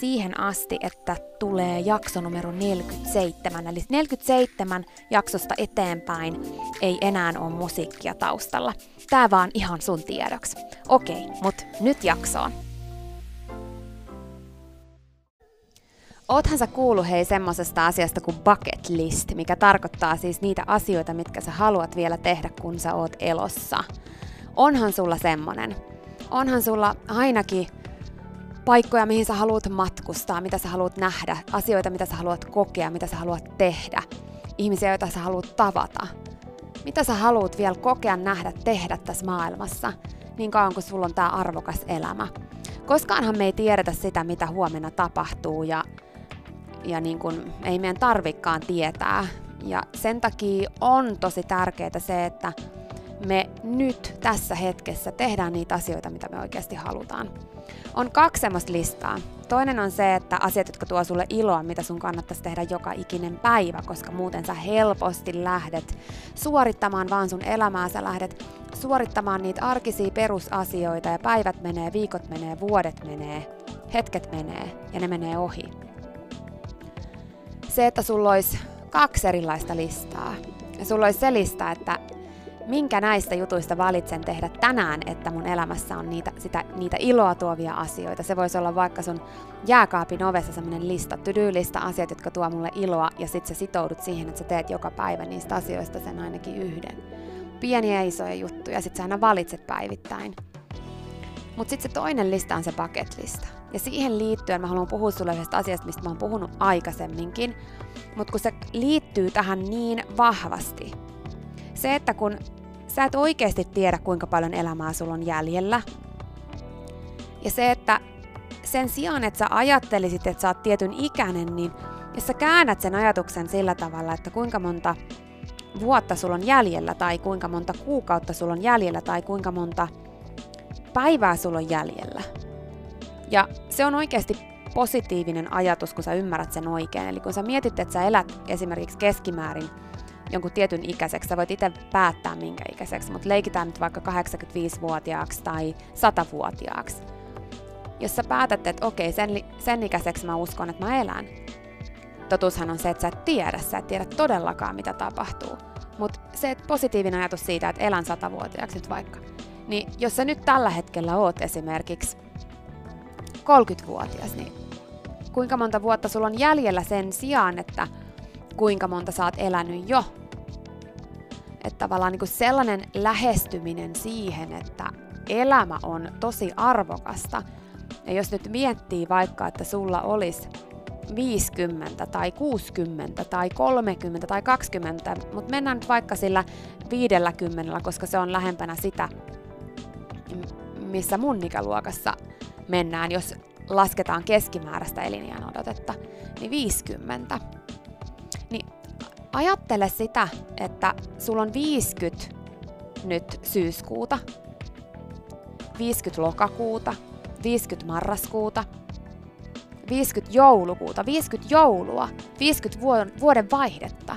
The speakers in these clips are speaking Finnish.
siihen asti, että tulee jakso numero 47. Eli 47 jaksosta eteenpäin ei enää ole musiikkia taustalla. Tää vaan ihan sun tiedoksi. Okei, mut nyt jaksoon. Oothan sä kuullut hei semmosesta asiasta kuin bucket list, mikä tarkoittaa siis niitä asioita, mitkä sä haluat vielä tehdä, kun sä oot elossa. Onhan sulla semmonen. Onhan sulla ainakin paikkoja, mihin sä haluat matkustaa, mitä sä haluat nähdä, asioita, mitä sä haluat kokea, mitä sä haluat tehdä, ihmisiä, joita sä haluat tavata. Mitä sä haluat vielä kokea, nähdä, tehdä tässä maailmassa, niin kauan kuin sulla on tämä arvokas elämä. Koskaanhan me ei tiedetä sitä, mitä huomenna tapahtuu ja, ja niin kun, ei meidän tarvikkaan tietää. Ja sen takia on tosi tärkeää se, että me nyt tässä hetkessä tehdään niitä asioita, mitä me oikeasti halutaan. On kaksi semmoista listaa. Toinen on se, että asiat, jotka tuo sulle iloa, mitä sun kannattaisi tehdä joka ikinen päivä, koska muuten sä helposti lähdet suorittamaan vaan sun elämää, sä lähdet suorittamaan niitä arkisia perusasioita ja päivät menee, viikot menee, vuodet menee, hetket menee ja ne menee ohi. Se, että sulla olisi kaksi erilaista listaa. Ja sulla olisi se lista, että minkä näistä jutuista valitsen tehdä tänään, että mun elämässä on niitä, sitä, niitä iloa tuovia asioita. Se voisi olla vaikka sun jääkaapin ovessa semmoinen lista, to-do-lista, asiat, jotka tuo mulle iloa, ja sit sä sitoudut siihen, että sä teet joka päivä niistä asioista sen ainakin yhden. Pieniä ja isoja juttuja, sit sä aina valitset päivittäin. Mutta sitten se toinen lista on se bucket lista. Ja siihen liittyen mä haluan puhua sulle yhdestä asiasta, mistä mä oon puhunut aikaisemminkin. Mutta kun se liittyy tähän niin vahvasti, se, että kun sä et oikeasti tiedä, kuinka paljon elämää sulla on jäljellä, ja se, että sen sijaan, että sä ajattelisit, että sä oot tietyn ikäinen, niin jos sä käännät sen ajatuksen sillä tavalla, että kuinka monta vuotta sulla on jäljellä, tai kuinka monta kuukautta sulla on jäljellä, tai kuinka monta päivää sulla on jäljellä, Ja se on oikeasti positiivinen ajatus, kun sä ymmärrät sen oikein. Eli kun sä mietit, että sä elät esimerkiksi keskimäärin jonkun tietyn ikäiseksi, sä voit itse päättää minkä ikäiseksi, mutta leikitään nyt vaikka 85-vuotiaaksi tai 100-vuotiaaksi. Jos sä päätät, että okei, sen, sen ikäiseksi mä uskon, että mä elän. Totuushan on se, että sä et tiedä, sä et tiedä todellakaan, mitä tapahtuu. Mutta se että positiivinen ajatus siitä, että elän 100-vuotiaaksi nyt vaikka, niin jos sä nyt tällä hetkellä oot esimerkiksi 30-vuotias, niin kuinka monta vuotta sulla on jäljellä sen sijaan, että kuinka monta sä oot elänyt jo. Että tavallaan niin kuin sellainen lähestyminen siihen, että elämä on tosi arvokasta. Ja jos nyt miettii vaikka, että sulla olisi 50 tai 60 tai 30 tai 20, mutta mennään nyt vaikka sillä 50, koska se on lähempänä sitä, missä mun ikäluokassa mennään, jos lasketaan keskimääräistä elinjään odotetta, niin 50. Ajattele sitä, että sulla on 50 nyt syyskuuta, 50 lokakuuta, 50 marraskuuta, 50 joulukuuta, 50 joulua, 50 vuoden vaihdetta,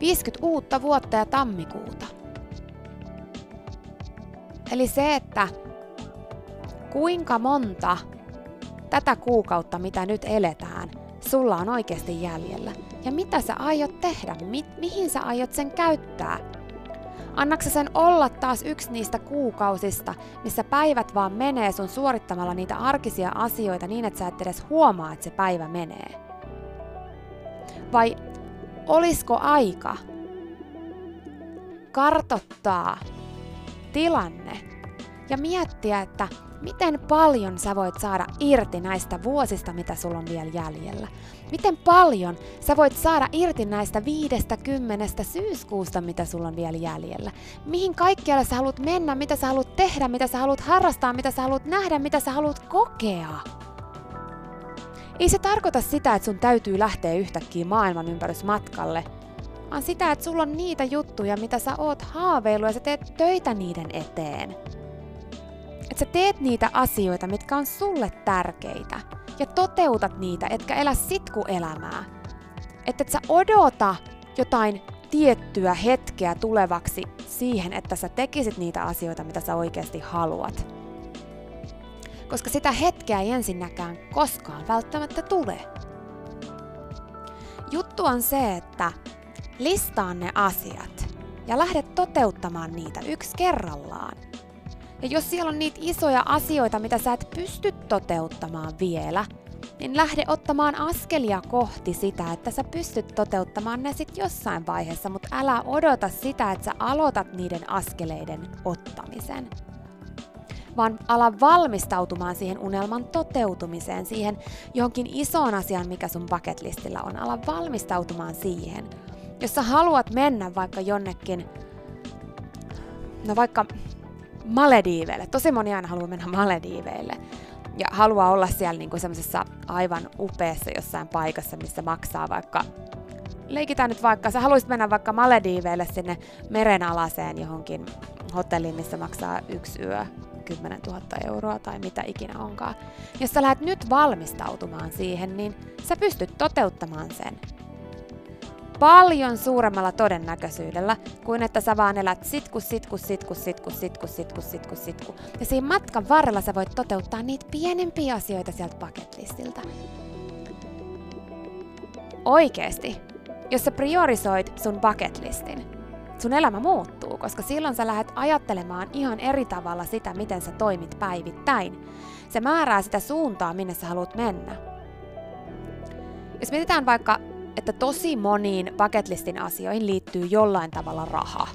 50 uutta vuotta ja tammikuuta. Eli se, että kuinka monta tätä kuukautta, mitä nyt eletään, sulla on oikeasti jäljellä. Ja mitä sä aiot tehdä? Mi- mihin sä aiot sen käyttää? Annaksa sen olla taas yksi niistä kuukausista, missä päivät vaan menee sun suorittamalla niitä arkisia asioita niin, että sä et edes huomaa, että se päivä menee? Vai olisiko aika kartottaa tilanne ja miettiä, että miten paljon sä voit saada irti näistä vuosista, mitä sulla on vielä jäljellä. Miten paljon sä voit saada irti näistä viidestä kymmenestä syyskuusta, mitä sulla on vielä jäljellä. Mihin kaikkialle sä haluat mennä, mitä sä haluat tehdä, mitä sä haluat harrastaa, mitä sä haluat nähdä, mitä sä haluat kokea. Ei se tarkoita sitä, että sun täytyy lähteä yhtäkkiä maailman ympärysmatkalle, vaan sitä, että sulla on niitä juttuja, mitä sä oot haaveillut ja sä teet töitä niiden eteen. Että sä teet niitä asioita, mitkä on sulle tärkeitä ja toteutat niitä, etkä elä sitkuelämää. Että et sä odota jotain tiettyä hetkeä tulevaksi siihen, että sä tekisit niitä asioita, mitä sä oikeasti haluat. Koska sitä hetkeä ei ensinnäkään koskaan välttämättä tule. Juttu on se, että listaa ne asiat ja lähde toteuttamaan niitä yksi kerrallaan – ja jos siellä on niitä isoja asioita, mitä sä et pysty toteuttamaan vielä, niin lähde ottamaan askelia kohti sitä, että sä pystyt toteuttamaan ne sit jossain vaiheessa, mutta älä odota sitä, että sä aloitat niiden askeleiden ottamisen. Vaan ala valmistautumaan siihen unelman toteutumiseen, siihen johonkin isoon asiaan, mikä sun bucketlistillä on. Ala valmistautumaan siihen. Jos sä haluat mennä vaikka jonnekin, no vaikka Malediiveille. Tosi moni aina haluaa mennä Malediiveille ja haluaa olla siellä niinku semmoisessa aivan upeassa jossain paikassa, missä maksaa vaikka leikitään nyt vaikka, sä haluaisit mennä vaikka Malediiveille sinne merenalaseen johonkin hotelliin, missä maksaa yksi yö 10 000 euroa tai mitä ikinä onkaan. Jos sä lähdet nyt valmistautumaan siihen, niin sä pystyt toteuttamaan sen paljon suuremmalla todennäköisyydellä, kuin että sä vaan elät sitku, sitku, sitku, sitku, sitku, sitku, sitku, sitku. Ja siinä matkan varrella sä voit toteuttaa niitä pienempiä asioita sieltä paketlistilta. Oikeesti, jos sä priorisoit sun bucketlistin, sun elämä muuttuu, koska silloin sä lähdet ajattelemaan ihan eri tavalla sitä, miten sä toimit päivittäin. Se määrää sitä suuntaa, minne sä haluat mennä. Jos mietitään vaikka että tosi moniin bucketlistin asioihin liittyy jollain tavalla raha.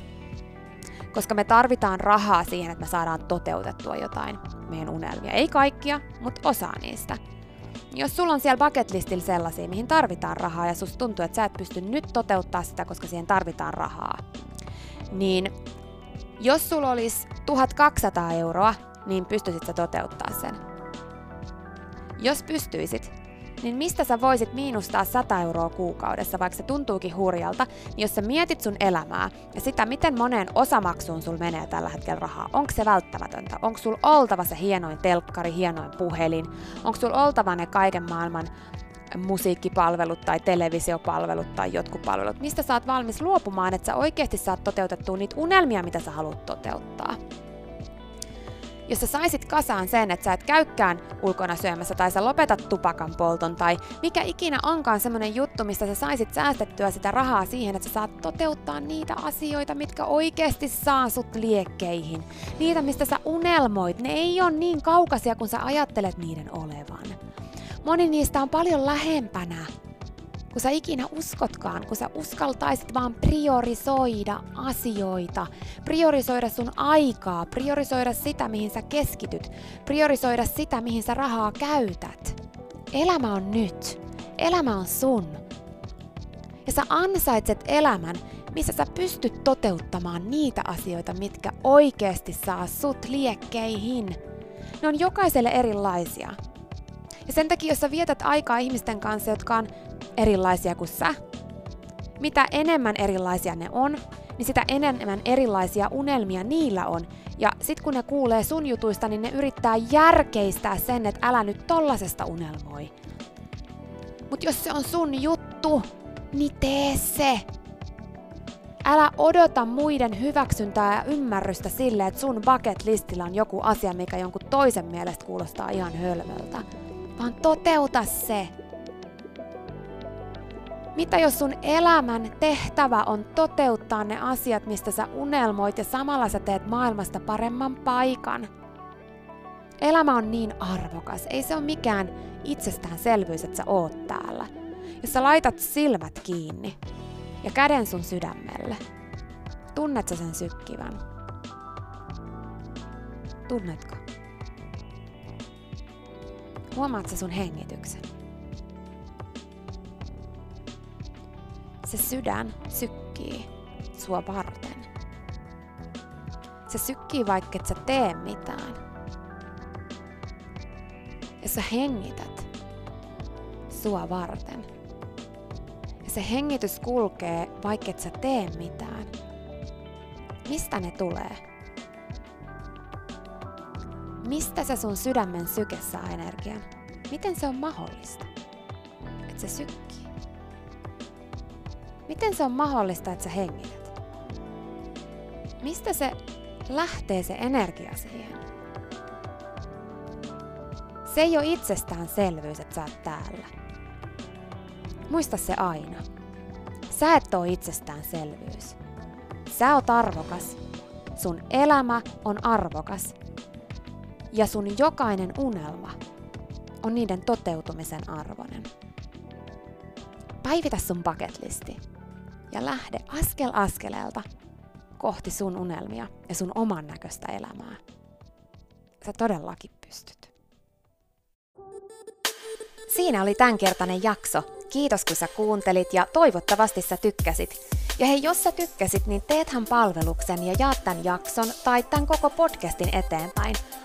Koska me tarvitaan rahaa siihen, että me saadaan toteutettua jotain meidän unelmia. Ei kaikkia, mutta osa niistä. Jos sulla on siellä bucketlistillä sellaisia, mihin tarvitaan rahaa ja susta tuntuu, että sä et pysty nyt toteuttaa sitä, koska siihen tarvitaan rahaa, niin jos sulla olisi 1200 euroa, niin pystyisit sä toteuttaa sen. Jos pystyisit, niin mistä sä voisit miinustaa 100 euroa kuukaudessa, vaikka se tuntuukin hurjalta, niin jos sä mietit sun elämää ja sitä, miten moneen osamaksuun sul menee tällä hetkellä rahaa, onko se välttämätöntä, onko sul oltava se hienoin telkkari, hienoin puhelin, onko sul oltava ne kaiken maailman musiikkipalvelut tai televisiopalvelut tai jotkut palvelut, mistä sä oot valmis luopumaan, että sä oikeasti saat toteutettua niitä unelmia, mitä sä haluat toteuttaa jos sä saisit kasaan sen, että sä et käykään ulkona syömässä tai sä lopetat tupakan polton tai mikä ikinä onkaan semmonen juttu, mistä sä saisit säästettyä sitä rahaa siihen, että sä saat toteuttaa niitä asioita, mitkä oikeasti saa sut liekkeihin. Niitä, mistä sä unelmoit, ne ei ole niin kaukaisia kuin sä ajattelet niiden olevan. Moni niistä on paljon lähempänä kun sä ikinä uskotkaan, kun sä uskaltaisit vaan priorisoida asioita, priorisoida sun aikaa, priorisoida sitä, mihin sä keskityt, priorisoida sitä, mihin sä rahaa käytät. Elämä on nyt. Elämä on sun. Ja sä ansaitset elämän, missä sä pystyt toteuttamaan niitä asioita, mitkä oikeasti saa sut liekkeihin. Ne on jokaiselle erilaisia. Ja sen takia, jos sä vietät aikaa ihmisten kanssa, jotka on erilaisia kuin sä, mitä enemmän erilaisia ne on, niin sitä enemmän erilaisia unelmia niillä on. Ja sit kun ne kuulee sun jutuista, niin ne yrittää järkeistää sen, että älä nyt tollasesta unelmoi. Mut jos se on sun juttu, niin tee se. Älä odota muiden hyväksyntää ja ymmärrystä sille, että sun bucket listillä on joku asia, mikä jonkun toisen mielestä kuulostaa ihan hölmöltä. Vaan toteuta se. Mitä jos sun elämän tehtävä on toteuttaa ne asiat, mistä sä unelmoit ja samalla sä teet maailmasta paremman paikan? Elämä on niin arvokas, ei se ole mikään itsestäänselvyys, että sä oot täällä. Jos sä laitat silmät kiinni ja käden sun sydämelle, tunnet sä sen sykkivän? Tunnetko? Huomaat sä sun hengityksen? Se sydän sykkii sua varten. Se sykkii vaikka et sä tee mitään. Ja sä hengität sua varten. Ja se hengitys kulkee vaikka et sä tee mitään. Mistä ne tulee? Mistä se sun sydämen syke saa energian? Miten se on mahdollista? Että se sykkii. Miten se on mahdollista, että sä hengität? Mistä se lähtee se energia siihen? Se ei ole itsestäänselvyys, että sä oot täällä. Muista se aina. Sä et ole itsestäänselvyys. Sä oot arvokas. Sun elämä on arvokas. Ja sun jokainen unelma on niiden toteutumisen arvoinen. Päivitä sun bucket listi ja lähde askel askeleelta kohti sun unelmia ja sun oman näköistä elämää. Sä todellakin pystyt. Siinä oli tämänkertainen jakso. Kiitos kun sä kuuntelit ja toivottavasti sä tykkäsit. Ja hei, jos sä tykkäsit, niin teethän palveluksen ja jaat tämän jakson tai tämän koko podcastin eteenpäin –